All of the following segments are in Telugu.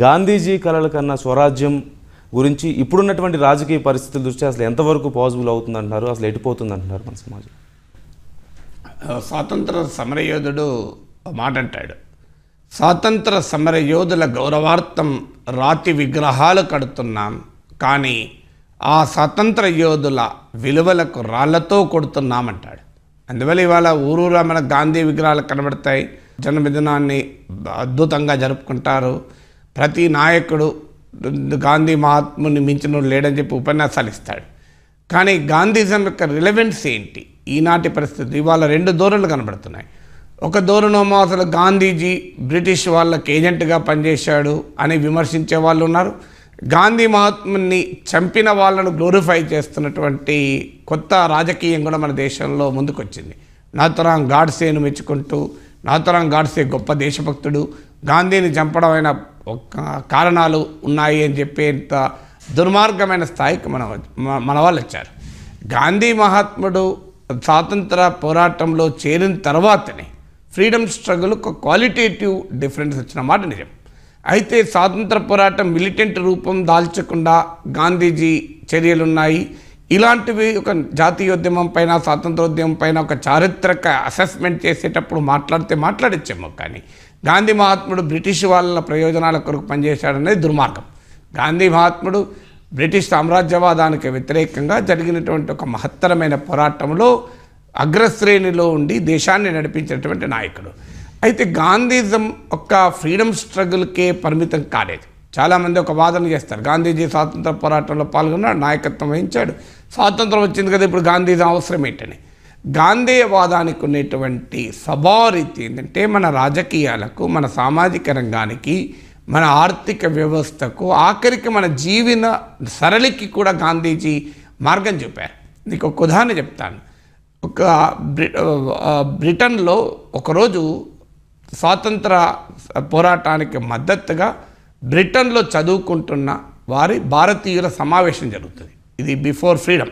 గాంధీజీ కళల కన్నా స్వరాజ్యం గురించి ఇప్పుడున్నటువంటి రాజకీయ పరిస్థితుల దృష్ట్యా అసలు ఎంతవరకు పాసిబుల్ అవుతుంది అంటున్నారు అసలు ఎటుపోతుంది అంటున్నారు మన సమాజం? స్వాతంత్ర సమరయోధుడు మాట అంటాడు. స్వాతంత్ర సమరయోధుల గౌరవార్థం రాతి విగ్రహాలు కడుతున్నాం కానీ ఆ స్వాతంత్ర యోధుల విలువలకు రాళ్ళతో కొడుతున్నామంటాడు అందువల్ల ఇవాళ ఊరూరా మన గాంధీ విగ్రహాలు కనబడతాయి. జన్మదినాన్ని అద్భుతంగా జరుపుకుంటారు. ప్రతి నాయకుడు గాంధీ మహాత్ముని మించిన లేడని చెప్పి ఉపన్యాసాలు ఇస్తాడు. కానీ గాంధీజం యొక్క రిలవెన్స్ ఏంటి? ఈనాటి పరిస్థితి ఇవాళ రెండు ధోరణులు కనబడుతున్నాయి. ఒక ధోరణమో అసలు గాంధీజీ బ్రిటిష్ వాళ్ళకి ఏజెంట్గా పనిచేశాడు అని విమర్శించే వాళ్ళు ఉన్నారు. గాంధీ మహాత్ముని చంపిన వాళ్ళను గ్లోరిఫై చేస్తున్నటువంటి కొత్త రాజకీయం కూడా మన దేశంలో ముందుకొచ్చింది. నాతరాం గాడ్సేను మెచ్చుకుంటూ నాతరాం గాడ్సే గొప్ప దేశభక్తుడు గాంధీని చంపడమైన ఒక కారణాలు ఉన్నాయి అని చెప్పేంత దుర్మార్గమైన స్థాయికి మన మన వాళ్ళు వచ్చారు. గాంధీ మహాత్ముడు స్వాతంత్ర పోరాటంలో చేరిన తర్వాతనే ఫ్రీడమ్ స్ట్రగుల్ ఒక క్వాలిటేటివ్ డిఫరెన్స్ వచ్చిన మాట నిజం. అయితే స్వాతంత్ర పోరాటం మిలిటెంట్ రూపం దాల్చకుండా గాంధీజీ చర్యలున్నాయి. ఇలాంటివి ఒక జాతీయోద్యమం పైన స్వాతంత్రోద్యమం పైన ఒక చారిత్రక అసెస్మెంట్ చేసేటప్పుడు మాట్లాడితే మాట్లాడచ్చేమో కానీ గాంధీ మహాత్ముడు బ్రిటిష్ వాళ్ళ ప్రయోజనాల కొరకు పనిచేశాడనేది దుర్మార్గం. గాంధీ మహాత్ముడు బ్రిటిష్ సామ్రాజ్యవాదానికి వ్యతిరేకంగా జరిగినటువంటి ఒక మహత్తరమైన పోరాటంలో అగ్రశ్రేణిలో ఉండి దేశాన్ని నడిపించినటువంటి నాయకుడు. అయితే గాంధీజం ఒక ఫ్రీడమ్ స్ట్రగుల్కే పరిమితం కాలేదు. చాలామంది ఒక వాదన చేస్తారు. గాంధీజీ స్వాతంత్ర పోరాటంలో పాల్గొన్నాడు నాయకత్వం వహించాడు. స్వాతంత్రం వచ్చింది కదా ఇప్పుడు గాంధీజం అవసరం ఏంటని. గాంధేయవాదానికి ఉన్నటువంటి స్వభావరీతి ఏంటంటే మన రాజకీయాలకు మన సామాజిక రంగానికి మన ఆర్థిక వ్యవస్థకు ఆఖరికి మన జీవన సరళికి కూడా గాంధీజీ మార్గం చూపారు. నీకు ఒక ఉదాహరణ చెప్తాను. ఒక బ్రిటన్లో ఒకరోజు స్వాతంత్ర పోరాటానికి మద్దతుగా బ్రిటన్లో చదువుకుంటున్న వారి భారతీయుల సమావేశం జరుగుతుంది. ఇది బిఫోర్ ఫ్రీడమ్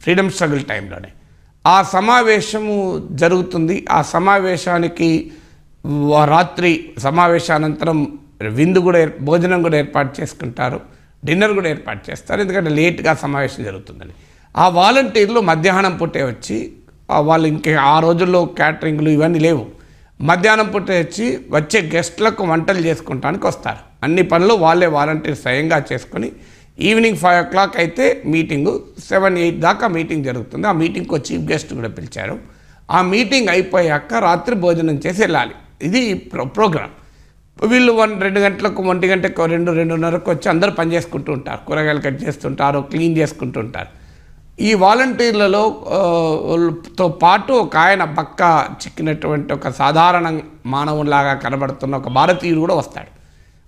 ఫ్రీడమ్ స్ట్రగుల్ టైంలోనే. ఆ సమావేశము జరుగుతుంది. ఆ సమావేశానికి రాత్రి సమావేశానంతరం విందు కూడా ఏర్- భోజనం కూడా ఏర్పాటు చేసుకుంటారు. డిన్నర్ కూడా ఏర్పాటు చేస్తారు. ఎందుకంటే లేట్గా సమావేశం జరుగుతుందని. ఆ వాలంటీర్లు మధ్యాహ్నం పుట్టే వచ్చి వాళ్ళు ఇంకే ఆ రోజుల్లో క్యాటరింగ్లు ఇవన్నీ లేవు. మధ్యాహ్నం పూట వచ్చి వచ్చే గెస్ట్లకు వంటలు చేసుకుంటానికి వస్తారు. అన్ని పనులు వాళ్ళే వాలంటీర్ స్వయంగా చేసుకొని ఈవినింగ్ ఫైవ్ ఓ క్లాక్ అయితే మీటింగు సెవెన్ ఎయిట్ దాకా మీటింగ్ జరుగుతుంది. ఆ మీటింగ్కి చీఫ్ గెస్ట్ కూడా పిలిచారు. ఆ మీటింగ్ అయిపోయాక రాత్రి భోజనం చేసి వెళ్ళాలి. ఇది ప్రో ప్రోగ్రామ్. వీళ్ళు వన్ రెండు గంటలకు ఒంటి గంటకు రెండు రెండున్నరకు వచ్చి అందరూ పని చేసుకుంటూ ఉంటారు. కూరగాయలు కట్ చేస్తుంటారు క్లీన్ చేసుకుంటూ ఉంటారు. ఈ వాలంటీర్లలో తో పాటు ఒక ఆయన పక్క చిక్కినటువంటి ఒక సాధారణ మానవులాగా కనబడుతున్న ఒక భారతీయుడు కూడా వస్తాడు.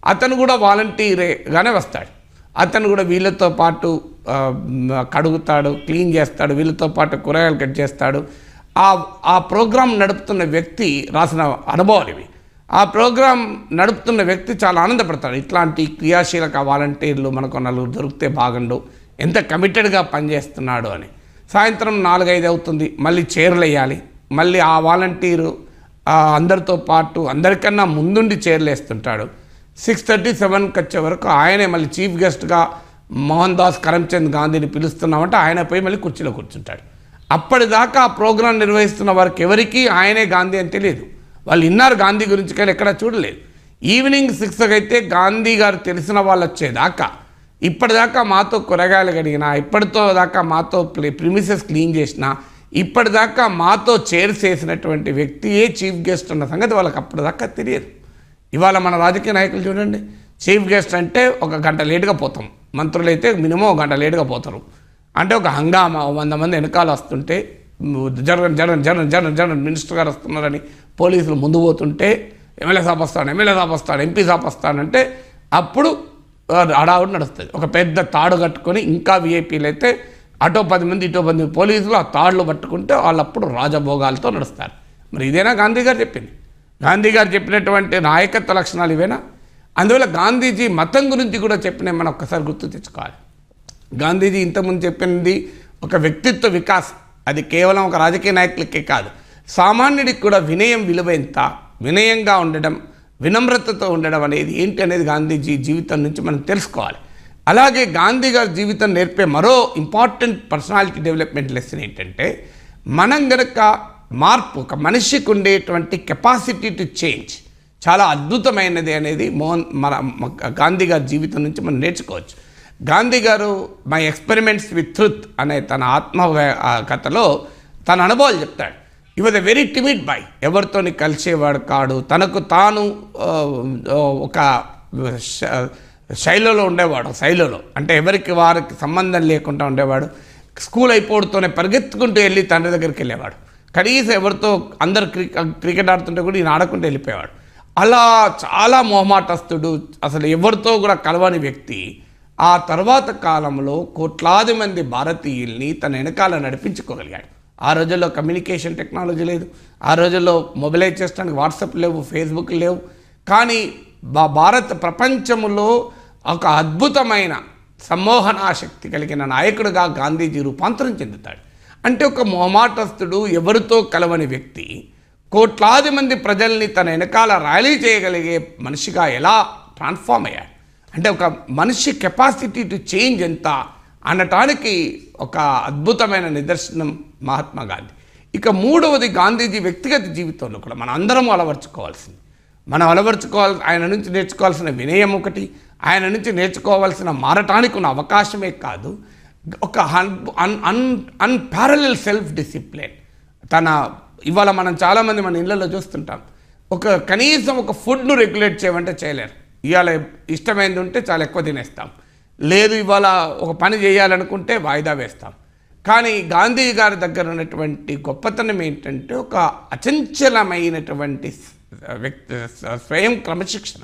అతను కూడా వాలంటీరేగానే వస్తాడు. అతను కూడా వీళ్ళతో పాటు కడుగుతాడు క్లీన్ చేస్తాడు వీళ్ళతో పాటు కూరగాయలు కట్ చేస్తాడు. ఆ ఆ ప్రోగ్రాం నడుపుతున్న వ్యక్తి రాసిన అనుభవాలు ఇవి. ఆ ప్రోగ్రాం నడుపుతున్న వ్యక్తి చాలా ఆనందపడతాడు. ఇట్లాంటి క్రియాశీలక వాలంటీర్లు మనకు నలుగురు దొరికితే బాగుండు. ఎంత కమిటెడ్గా పనిచేస్తున్నాడు అని. సాయంత్రం నాలుగైదు అవుతుంది. మళ్ళీ చీరలు వేయాలి. మళ్ళీ ఆ వాలంటీరు అందరితో పాటు అందరికన్నా ముందుండి చీరలు వేస్తుంటాడు. సిక్స్ థర్టీ సెవెన్కి వచ్చే వరకు ఆయనే మళ్ళీ చీఫ్ గెస్ట్గా మోహన్ దాస్ కరమ్చంద్ గాంధీని పిలుస్తున్నామంటే ఆయన పోయి మళ్ళీ కుర్చీలో కూర్చుంటాడు. అప్పటిదాకా ఆ ప్రోగ్రాం నిర్వహిస్తున్న వారికి ఎవరికీ ఆయనే గాంధీ అని తెలియదు. వాళ్ళు ఇన్నారు గాంధీ గురించి కానీ ఎక్కడా చూడలేదు. ఈవినింగ్ సిక్స్కి అయితే గాంధీ గారు తెలిసిన వాళ్ళు వచ్చేదాకా ఇప్పటిదాకా మాతో కూరగాయలు కడిగినా ఇప్పటితో దాకా మాతో ప్రిమిసెస్ క్లీన్ చేసిన ఇప్పటిదాకా మాతో చేర్స్ వేసినటువంటి వ్యక్తియే చీఫ్ గెస్ట్ ఉన్న సంగతి వాళ్ళకి అప్పటిదాకా తెలియదు. ఇవాళ మన రాజకీయ నాయకులు చూడండి చీఫ్ గెస్ట్ అంటే ఒక గంట లేటుగా పోతాం. మంత్రులు అయితే మినిమం ఒక గంట లేటుగా పోతారు. అంటే ఒక హంగామా వంద మంది వెనకాల వస్తుంటే జరగన్ జరగన్ జరగన్ జనరల్ జనరల్ మినిస్టర్ గారు వస్తున్నారని పోలీసులు ముందు పోతుంటే ఎమ్మెల్యే సాప్ వస్తాడు ఎమ్మెల్యే సాప్ వస్తాడు ఎంపీ సాపస్తాడంటే అప్పుడు హడావుడి నడుస్తుంది. ఒక పెద్ద తాడు కట్టుకొని ఇంకా విఐపీలు అయితే అటో పది మంది ఇటో పది మంది పోలీసులు ఆ తాళ్ళు పట్టుకుంటే వాళ్ళప్పుడు రాజభోగాలతో నడుస్తారు. మరి ఇదేనా గాంధీ గారు చెప్పింది? గాంధీ గారు చెప్పినటువంటి నాయకత్వ లక్షణాలు ఇవేనా? అందువల్ల గాంధీజీ మతం గురించి కూడా చెప్పిన మనం ఒక్కసారి గుర్తు తెచ్చుకోవాలి. గాంధీజీ ఇంతకుముందు చెప్పింది ఒక వ్యక్తిత్వ వికాసం అది కేవలం ఒక రాజకీయ నాయకులకే కాదు. సామాన్యుడికి కూడా వినయం విలువ ఎంత వినయంగా ఉండడం వినమ్రతతో ఉండడం అనేది ఏంటి అనేది గాంధీజీ జీవితం నుంచి మనం తెలుసుకోవాలి. అలాగే గాంధీ గారి జీవితం నేర్పే మరో ఇంపార్టెంట్ పర్సనాలిటీ డెవలప్మెంట్ లెసన్ ఏంటంటే మనం గనక మార్పు ఒక మనిషికి ఉండేటువంటి కెపాసిటీ టు చేంజ్ చాలా అద్భుతమైనది అనేది మోహన్ మన గాంధీ గారి జీవితం నుంచి మనం నేర్చుకోవచ్చు. గాంధీ గారు మై ఎక్స్పెరిమెంట్స్ విత్ ట్రుత్ అనే తన ఆత్మ కథలో తన అనుభవాలు చెప్తాడు. He was a very timid boy ఎవరితోని కలిసేవాడు కాడు. తనకు తాను ఒక శ- శైలిలో ఉండేవాడు శైలిలో. అంటే ఎవరికి వారికి సంబంధం లేకుండా ఉండేవాడు. స్కూల్ అయిపోవడంతోనే పరిగెత్తుకుంటూ వెళ్ళి తండ్రి దగ్గరికి వెళ్ళేవాడు. కనీసం ఎవరితో అందరు క్రికెట్ క్రికెట్ ఆడుతుంటే కూడా ఈయన ఆడకుండా వెళ్ళిపోయేవాడు. అలా చాలా మొహమాటస్తుడు అసలు ఎవరితో కూడా కలవని వ్యక్తి ఆ తర్వాత కాలంలో కోట్లాది మంది భారతీయుల్ని తన వెనకాల నడిపించుకోగలిగాడు. ఆ రోజుల్లో కమ్యూనికేషన్ టెక్నాలజీ లేదు. ఆ రోజుల్లో మొబిలైజ్ చేసడానికి వాట్సాప్ లేవు ఫేస్బుక్ లేవు. కానీ భారత ప్రపంచంలో ఒక అద్భుతమైన సమ్మోహనాశక్తి కలిగిన నాయకుడిగా గాంధీజీ రూపాంతరం చెందుతాడు. అంటే ఒక మోమాటస్థుడు ఎవరితో కలవని వ్యక్తి కోట్లాది మంది ప్రజల్ని తన వెనకాల ర్యాలీ చేయగలిగే మనిషిగా ఎలా ట్రాన్స్ఫామ్ అయ్యాడు? అంటే ఒక మనిషి కెపాసిటీ టు చేంజ్ ఎంత అనటానికి ఒక అద్భుతమైన నిదర్శనం మహాత్మా గాంధీ. ఇక మూడవది గాంధీజీ వ్యక్తిగత జీవితంలో కూడా మన అందరం అలవర్చుకోవాల్సింది. మనం అలవర్చుకోవాల్సి ఆయన నుంచి నేర్చుకోవాల్సిన వినయం ఒకటి ఆయన నుంచి నేర్చుకోవాల్సిన మారటానికి ఉన్న అవకాశమే కాదు. ఒక un un unparalleled self discipline తన ఇవాళ మనం చాలామంది మన ఇళ్ళల్లో చూస్తుంటాం. ఒక కనీసం ఒక ఫుడ్ను రెగ్యులేట్ చేయమంటే చేయలేరు. ఇవాళ ఇష్టమైంది ఉంటే చాలా ఎక్కువ తినేస్తాం. లేదు ఇవాళ ఒక పని చేయాలనుకుంటే వాయిదా వేస్తాం. కానీ గాంధీ గారి దగ్గర ఉన్నటువంటి గొప్పతనం ఏంటంటే ఒక అచంచలమైనటువంటి వ్యక్తి స్వయం క్రమశిక్షణ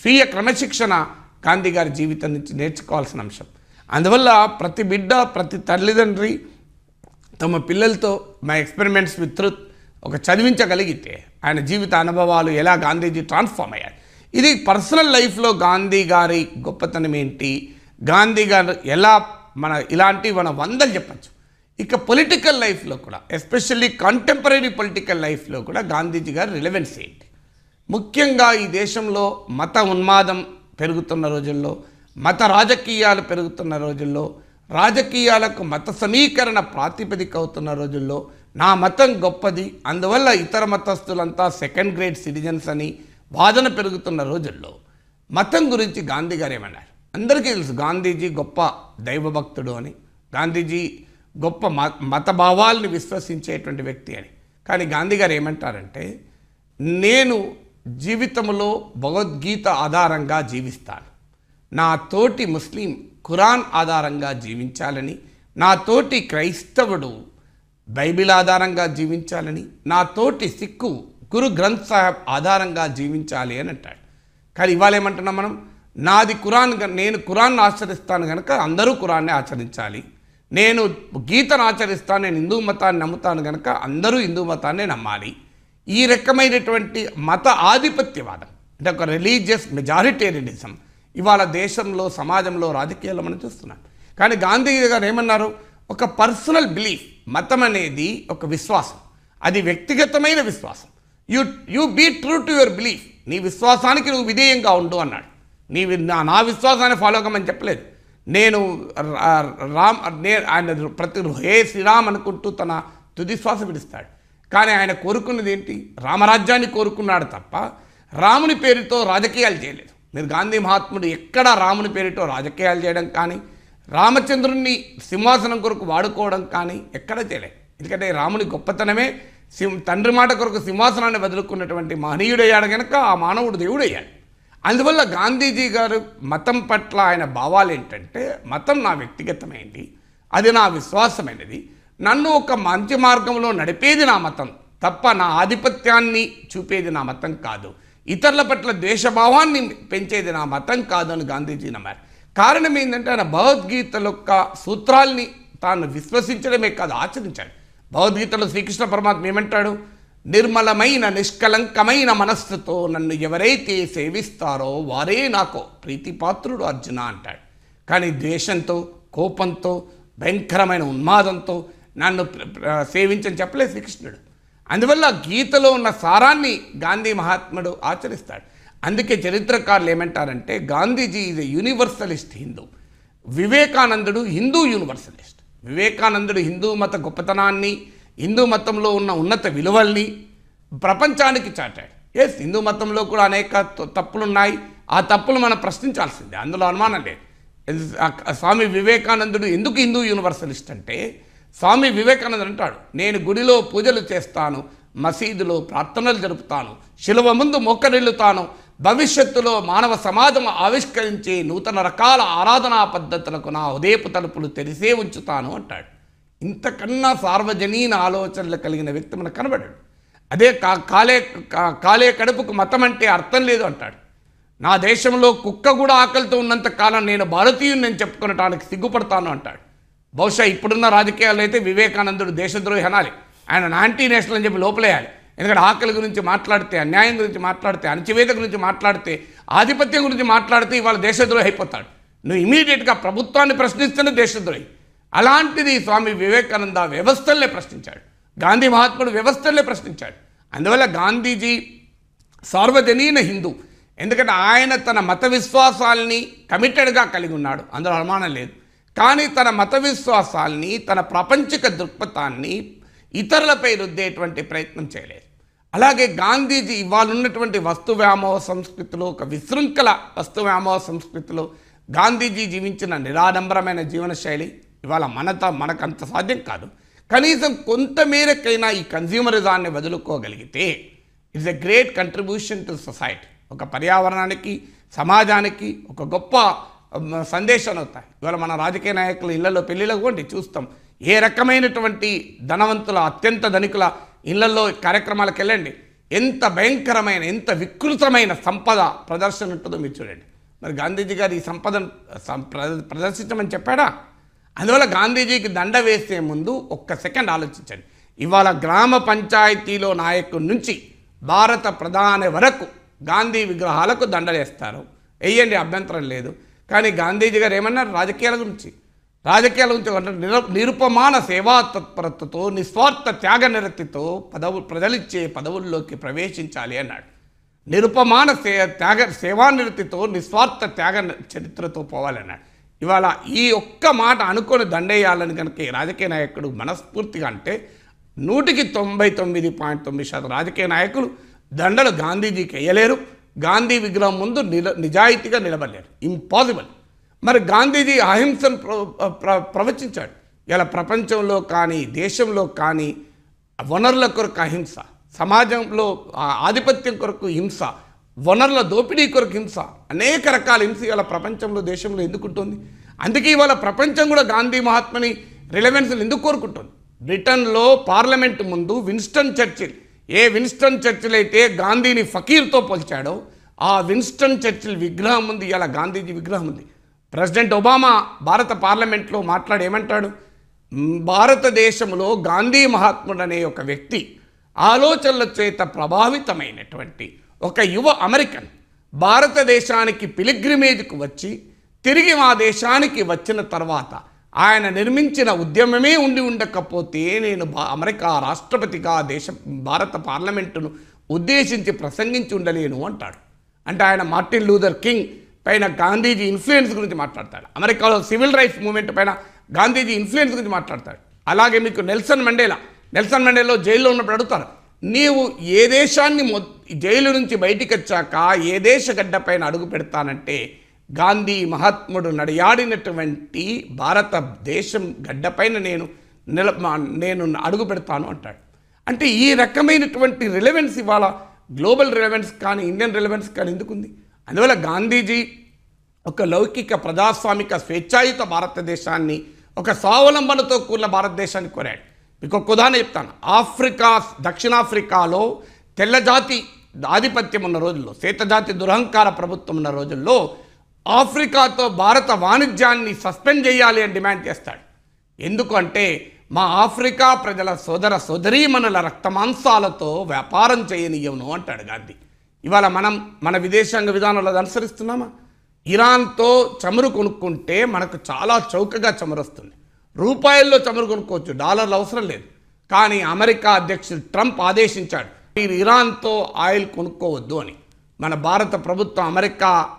స్వీయ క్రమశిక్షణ గాంధీ గారి జీవితం నుంచి నేర్చుకోవాల్సిన అంశం. అందువల్ల ప్రతి బిడ్డ ప్రతి తల్లిదండ్రి తమ పిల్లలతో మా ఎక్స్పెరిమెంట్స్ విత్ ట్రుత్ ఒక చదివించగలిగితే ఆయన జీవిత అనుభవాలు ఎలా గాంధీజీ ట్రాన్స్ఫార్మ్ అయ్యాయి ఇది పర్సనల్ లైఫ్లో గాంధీ గారి గొప్పతనం ఏంటి? గాంధీ గారు ఎలా మన ఇలాంటి మన వందలు చెప్పచ్చు. ఇక పొలిటికల్ లైఫ్లో కూడా ఎస్పెషల్లీ కంటెంపరీ పొలిటికల్ లైఫ్లో కూడా గాంధీజీ గారి రిలవెన్స్ ఏంటి? ముఖ్యంగా ఈ దేశంలో మత ఉన్మాదం పెరుగుతున్న రోజుల్లో మత రాజకీయాలు పెరుగుతున్న రోజుల్లో రాజకీయాలకు మత సమీకరణ ప్రాతిపదిక అవుతున్న రోజుల్లో నా మతం గొప్పది అందువల్ల ఇతర మతస్థులంతా సెకండ్ గ్రేడ్ సిటిజన్స్ అని వాదన పెరుగుతున్న రోజుల్లో. మతం గురించి గాంధీ గారు ఏమన్నారు? అందరికీ తెలుసు గాంధీజీ గొప్ప దైవభక్తుడు అని. గాంధీజీ గొప్ప మత భావాల్ని విశ్వసించేటువంటి వ్యక్తి అని. కానీ గాంధీ గారు ఏమంటారంటే నేను జీవితంలో భగవద్గీత ఆధారంగా జీవిస్తాను. నా తోటి ముస్లిం ఖురాన్ ఆధారంగా జీవించాలని నా తోటి క్రైస్తవుడు బైబిల్ ఆధారంగా జీవించాలని నా తోటి సిక్కు గురు గ్రంథ్ సాహెబ్ ఆధారంగా జీవించాలి అని అంటాడు. కానీ ఇవాళ ఏమంటున్నాం మనం? నాది ఖురాన్ నేను ఖురాన్ ఆచరిస్తాను కనుక అందరూ కురాన్నే ఆచరించాలి. నేను గీతను ఆచరిస్తాను నేను హిందూ మతాన్ని నమ్ముతాను కనుక అందరూ హిందూ మతాన్నే నమ్మాలి. ఈ రకమైనటువంటి మత ఆధిపత్యవాదం అంటే ఒక రిలీజియస్ మెజారిటేరియనిజం ఇవాళ దేశంలో సమాజంలో రాజకీయాల్లో మనం చూస్తున్నాం. కానీ గాంధీ గారు ఏమన్నారు? ఒక పర్సనల్ బిలీఫ్ మతం అనేది ఒక విశ్వాసం. అది వ్యక్తిగతమైన విశ్వాసం. You you be true to your belief నీ విశ్వాసానికి నువ్వు విధేయంగా ఉండు అన్నాడు. నీ వి- నా నా విశ్వాసాన్ని ఫాలో కమని చెప్పలేదు. నేను రామ్ నే ఆయన ప్రతి హే శ్రీరామ్ అనుకుంటూ తన తుదిశ్వాస విడుస్తాడు. కానీ ఆయన కోరుకున్నది ఏంటి? రామరాజ్యాన్ని కోరుకున్నాడు తప్ప రాముని పేరుతో రాజకీయాలు చేయలేదు. మీరు గాంధీ మహాత్ముడు ఎక్కడ రాముని పేరిటో రాజకీయాలు చేయడం కానీ రామచంద్రుణ్ణి సింహాసనం కొరకు వాడుకోవడం కానీ ఎక్కడ చేయలేదు. ఎందుకంటే రాముని గొప్పతనమే సింహ తండ్రి మాట కొరకు సింహాసనాన్ని వదులుకున్నటువంటి మహనీయుడయ్యాడు కనుక ఆ మానవుడు దేవుడయ్యాడు. అందువల్ల గాంధీజీ గారు మతం పట్ల ఆయన భావాలు ఏంటంటే మతం నా వ్యక్తిగతమైంది అది నా విశ్వాసమైనది నన్ను ఒక మంచి మార్గంలో నడిపేది నా మతం తప్ప నా ఆధిపత్యాన్ని చూపేది నా మతం కాదు. ఇతరుల పట్ల ద్వేషభావాన్ని పెంచేది నా మతం కాదని గాంధీజీ నమ్మారు. కారణం ఏంటంటే ఆయన భగవద్గీత యొక్క సూత్రాల్ని తాను విశ్వసించడమే కాదు ఆచరించాడు. భగవద్గీతలో శ్రీకృష్ణ పరమాత్మ ఏమంటాడు? నిర్మలమైన నిష్కలంకమైన మనస్సుతో నన్ను ఎవరైతే సేవిస్తారో వారే నాకు ప్రీతిపాత్రుడు అర్జున అంటాడు. కానీ ద్వేషంతో కోపంతో భయంకరమైన ఉన్మాదంతో నన్ను సేవించని చెప్పలేదు శ్రీకృష్ణుడు. అందువల్ల గీతలో ఉన్న సారాన్ని గాంధీ మహాత్ముడు ఆచరిస్తాడు. అందుకే చరిత్రకారులు ఏమంటారంటే Gandhiji is a universalist Hindu వివేకానందుడు హిందూ యూనివర్సలిస్ట్ వివేకానందుడు హిందూ మత గొప్పతనాన్ని హిందూ మతంలో ఉన్న ఉన్నత విలువల్ని ప్రపంచానికి చాటాడు. ఎస్ హిందూ మతంలో కూడా అనేక త- తప్పులు ఉన్నాయి ఆ తప్పులు మనం ప్రశ్నించాల్సిందే. అందులో అనుమానం లేదు. స్వామి వివేకానందుడు ఎందుకు హిందూ యూనివర్సలిస్ట్ అంటే స్వామి వివేకానంద అంటాడు నేను గుడిలో పూజలు చేస్తాను మసీదులో ప్రార్థనలు జరుపుతాను శిలువ ముందు మొక్కరిల్లుతాను భవిష్యత్తులో మానవ సమాజం ఆవిష్కరించే నూతన రకాల ఆరాధనా పద్ధతులకు నా ఉదయపు తలుపులు తెరిసే ఉంచుతాను అంటాడు. ఇంతకన్నా సార్వజనీన ఆలోచనలు కలిగిన వ్యక్తి మనకు కనబడాడు. అదే కా కాలే కాలే కడుపుకు మతం అంటే అర్థం లేదు అంటాడు. నా దేశంలో కుక్క కూడా ఆకలితో ఉన్నంత కాలం నేను భారతీయుని నేను చెప్పుకునటానికి సిగ్గుపడతాను అంటాడు. బహుశా ఇప్పుడున్న రాజకీయాల్లో అయితే వివేకానందుడు దేశద్రోహి అనాలి. ఆయన యాంటీ నేషనల్ అని చెప్పి లోపలేయాలి. ఎందుకంటే ఆకలి గురించి మాట్లాడితే అన్యాయం గురించి మాట్లాడితే అణచివేత గురించి మాట్లాడితే ఆధిపత్యం గురించి మాట్లాడితే ఇవాళ దేశద్రోహి అయిపోతాడు. నువ్వు ఇమీడియట్గా ప్రభుత్వాన్ని ప్రశ్నిస్తేనే దేశద్రోహి. అలాంటిది స్వామి వివేకానంద వ్యవస్థలనే ప్రశ్నించాడు. గాంధీ మహాత్ముడు వ్యవస్థలనే ప్రశ్నించాడు. అందువల్ల గాంధీజీ సార్వజనీన హిందూ. ఎందుకంటే ఆయన తన మత విశ్వాసాల్ని కమిటెడ్గా కలిగి ఉన్నాడు. అందులో అనుమానం లేదు. కానీ తన మత విశ్వాసాల్ని తన ప్రపంచిక దృక్పథాన్ని ఇతరులపై రుద్దేటువంటి ప్రయత్నం చేయలేదు. అలాగే గాంధీజీ ఇవాళ ఉన్నటువంటి వస్తు వ్యామోహ సంస్కృతిలో ఒక విశృంఖల వస్తు వ్యామోహ సంస్కృతిలో గాంధీజీ జీవించిన నిరాడంబరమైన జీవనశైలి ఇవాళ మనత మనకంత సాధ్యం కాదు. కనీసం కొంత మేరకైనా ఈ కన్జ్యూమరిజాన్ని వదులుకోగలిగితే it's a great contribution to society. ఒక పర్యావరణానికి సమాజానికి ఒక గొప్ప సందేశాలు అవుతాయి ఇవాళ మన రాజకీయ నాయకులు ఇళ్ళలో పెళ్ళిలో కూడా చూస్తాం. ఏ రకమైనటువంటి ధనవంతుల అత్యంత ధనికుల ఇళ్ళలో కార్యక్రమాలకు వెళ్ళండి. ఎంత భయంకరమైన ఎంత వికృతమైన సంపద ప్రదర్శన ఉంటుందో మీరు చూడండి. మరి గాంధీజీ గారు ఈ సంపదను సం- ప్ర- ప్రదర్శించమని చెప్పాడా? అందువల్ల గాంధీజీకి దండ వేసే ముందు ఒక్క సెకండ్ ఆలోచించండి. ఇవాళ గ్రామ పంచాయతీలో నాయకుడి నుంచి భారత ప్రధాని వరకు గాంధీ విగ్రహాలకు దండలేస్తారు వేయండి అభ్యంతరం లేదు. కానీ గాంధీజీ గారు ఏమన్నారు? రాజకీయాల గురించి. రాజకీయాల గురించి నిర నిరుపమాన సేవా తత్పరతతో నిస్వార్థ త్యాగ నిరతితో పదవు ప్రజలిచ్చే పదవుల్లోకి ప్రవేశించాలి అన్నాడు. నిరుపమాన సే త్యాగ సేవానిరతితో నిస్వార్థ త్యాగ చరిత్రతో పోవాలన్నాడు ఇవాళ ఈ ఒక్క మాట అనుకొని దండేయాలని కనుక రాజకీయ నాయకుడు మనస్ఫూర్తిగా అంటే నూటికి తొంభై తొమ్మిది పాయింట్ తొమ్మిది శాతం రాజకీయ నాయకులు దండలు గాంధీజీకి వేయలేరు. గాంధీ విగ్రహం ముందు నిల నిజాయితీగా నిలబడలేరు ఇంపాసిబుల్ మరి గాంధీజీ అహింసను ప్ర ప్రవచించాడు. ఇలా ప్రపంచంలో కానీ దేశంలో కానీ వనరుల కొరకు అహింస సమాజంలో ఆధిపత్యం కొరకు హింస వనరుల దోపిడీ కొరకు హింస అనేక రకాల హింస ఇవాళ ప్రపంచంలో దేశంలో ఎందుకుంటుంది అందుకే ఇవాళ ప్రపంచం కూడా గాంధీ మహాత్మని రిలవెన్స్ ఎందుకు కోరుకుంటుంది? బ్రిటన్లో పార్లమెంట్ ముందు విన్స్టన్ చర్చిల్ ఏ విన్స్టన్ చర్చిల్ అయితే గాంధీని ఫకీర్తో పోల్చాడో ఆ విన్స్టన్ చర్చిల్ విగ్రహం ఉంది ఇలా గాంధీజీ విగ్రహం ఉంది. ప్రెసిడెంట్ ఒబామా భారత పార్లమెంట్లో మాట్లాడేమంటాడు? భారతదేశంలో గాంధీ మహాత్ముడు అనే ఒక వ్యక్తి ఆలోచనల చేత ప్రభావితమైనటువంటి ఒక యువ అమెరికన్ భారతదేశానికి పిలిగ్రిమేజ్కు వచ్చి తిరిగి మా దేశానికి వచ్చిన తర్వాత ఆయన నిర్మించిన ఉద్యమమే ఉండి ఉండకపోతే నేను భా- అమెరికా రాష్ట్రపతిగా దేశ భారత పార్లమెంటును ఉద్దేశించి ప్రసంగించి ఉండలేను అంటాడు. అంటే ఆయన మార్టిన్ లూథర్ కింగ్ పైన గాంధీజీ ఇన్ఫ్లుయెన్స్ గురించి మాట్లాడతాడు. అమెరికాలో సివిల్ రైట్స్ మూవ్మెంట్ పైన గాంధీజీ ఇన్ఫ్లుయెన్స్ గురించి మాట్లాడతాడు. అలాగే మీకు నెల్సన్ మండేలా నెల్సన్ మండేలో జైల్లో ఉన్నప్పుడు అడుగుతారు నీవు ఏ దేశాన్ని మొ జైలు నుంచి బయటికి వచ్చాక ఏ దేశ గడ్డపైన అడుగు పెడతానంటే గాంధీ మహాత్ముడు నడియాడినటువంటి భారతదేశం గడ్డపైన నేను నిల మా- నేను అడుగు పెడతాను అంటాడు. అంటే ఈ రకమైనటువంటి రిలవెన్స్ ఇవాళ గ్లోబల్ రిలవెన్స్ కానీ ఇండియన్ రిలవెన్స్ కానీ ఎందుకుంది? అందువల్ల గాంధీజీ ఒక లౌకిక ప్రజాస్వామిక స్వేచ్ఛాయుత భారతదేశాన్ని ఒక స్వావలంబనతో కూడిన భారతదేశాన్ని కోరాడు. మీకు ఒక ఉదాహరణ చెప్తాను. ఆఫ్రికా దక్షిణాఫ్రికాలో తెల్లజాతి ఆధిపత్యం ఉన్న రోజుల్లో శ్వేతజాతి దురహంకార ప్రభుత్వం ఉన్న రోజుల్లో ఆఫ్రికాతో భారత వాణిజ్యాన్ని సస్పెండ్ చేయాలి అని డిమాండ్ చేస్తాడు. ఎందుకంటే మా ఆఫ్రికా ప్రజల సోదర సోదరీమణుల రక్తమాంసాలతో వ్యాపారం చేయనీయమును అంటాడు గాంధీ. ఇవాళ మనం మన విదేశాంగ విధానాలు అనుసరిస్తున్నామా? ఇరాన్తో చమురు కొనుక్కుంటే మనకు చాలా చౌకగా చమురు వస్తుంది రూపాయల్లో చమురు కొనుక్కోవచ్చు డాలర్లు అవసరం లేదు. కానీ అమెరికా అధ్యక్షుడు ట్రంప్ ఆదేశించాడు మీరు ఇరాన్తో ఆయిల్ కొనుక్కోవద్దు అని. మన భారత ప్రభుత్వం అమెరికా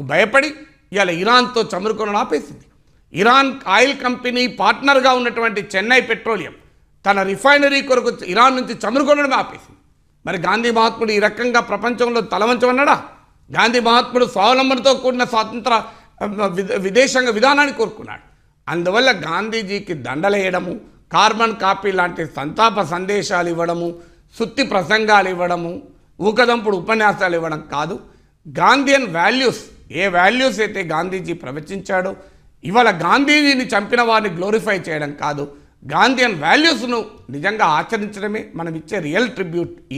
భయపడి ఇవాళ ఇరాన్తో చమురుకొనడం ఆపేసింది. ఇరాన్ ఆయిల్ కంపెనీ పార్ట్నర్గా ఉన్నటువంటి చెన్నై పెట్రోలియం తన రిఫైనరీ కొరకు ఇరాన్ నుంచి చమురుకొనడం ఆపేసింది. మరి గాంధీ మహాత్ముడు ఈ రకంగా ప్రపంచంలో తలవంచమన్నాడా? గాంధీ మహాత్ముడు స్వావలంబనతో కూడిన స్వాతంత్ర విదేశాంగ విధానాన్ని కోరుకున్నాడు. అందువల్ల గాంధీజీకి దండలేయడము కార్బన్ కాపీ లాంటి సంతాప సందేశాలు ఇవ్వడము సుత్తి ప్రసంగాలు ఇవ్వడము ఊకదంపుడు ఉపన్యాసాలు ఇవ్వడం కాదు. గాంధీయన్ వాల్యూస్ ఏ వాల్యూస్ అయితే గాంధీజీ ప్రవచించాడో ఇవాళ గాంధీజీని చంపిన వారిని గ్లోరిఫై చేయడం కాదు. గాంధీయన్ వాల్యూస్ను నిజంగా ఆచరించడమే మనం ఇచ్చే రియల్ ట్రిబ్యూట్ ఈ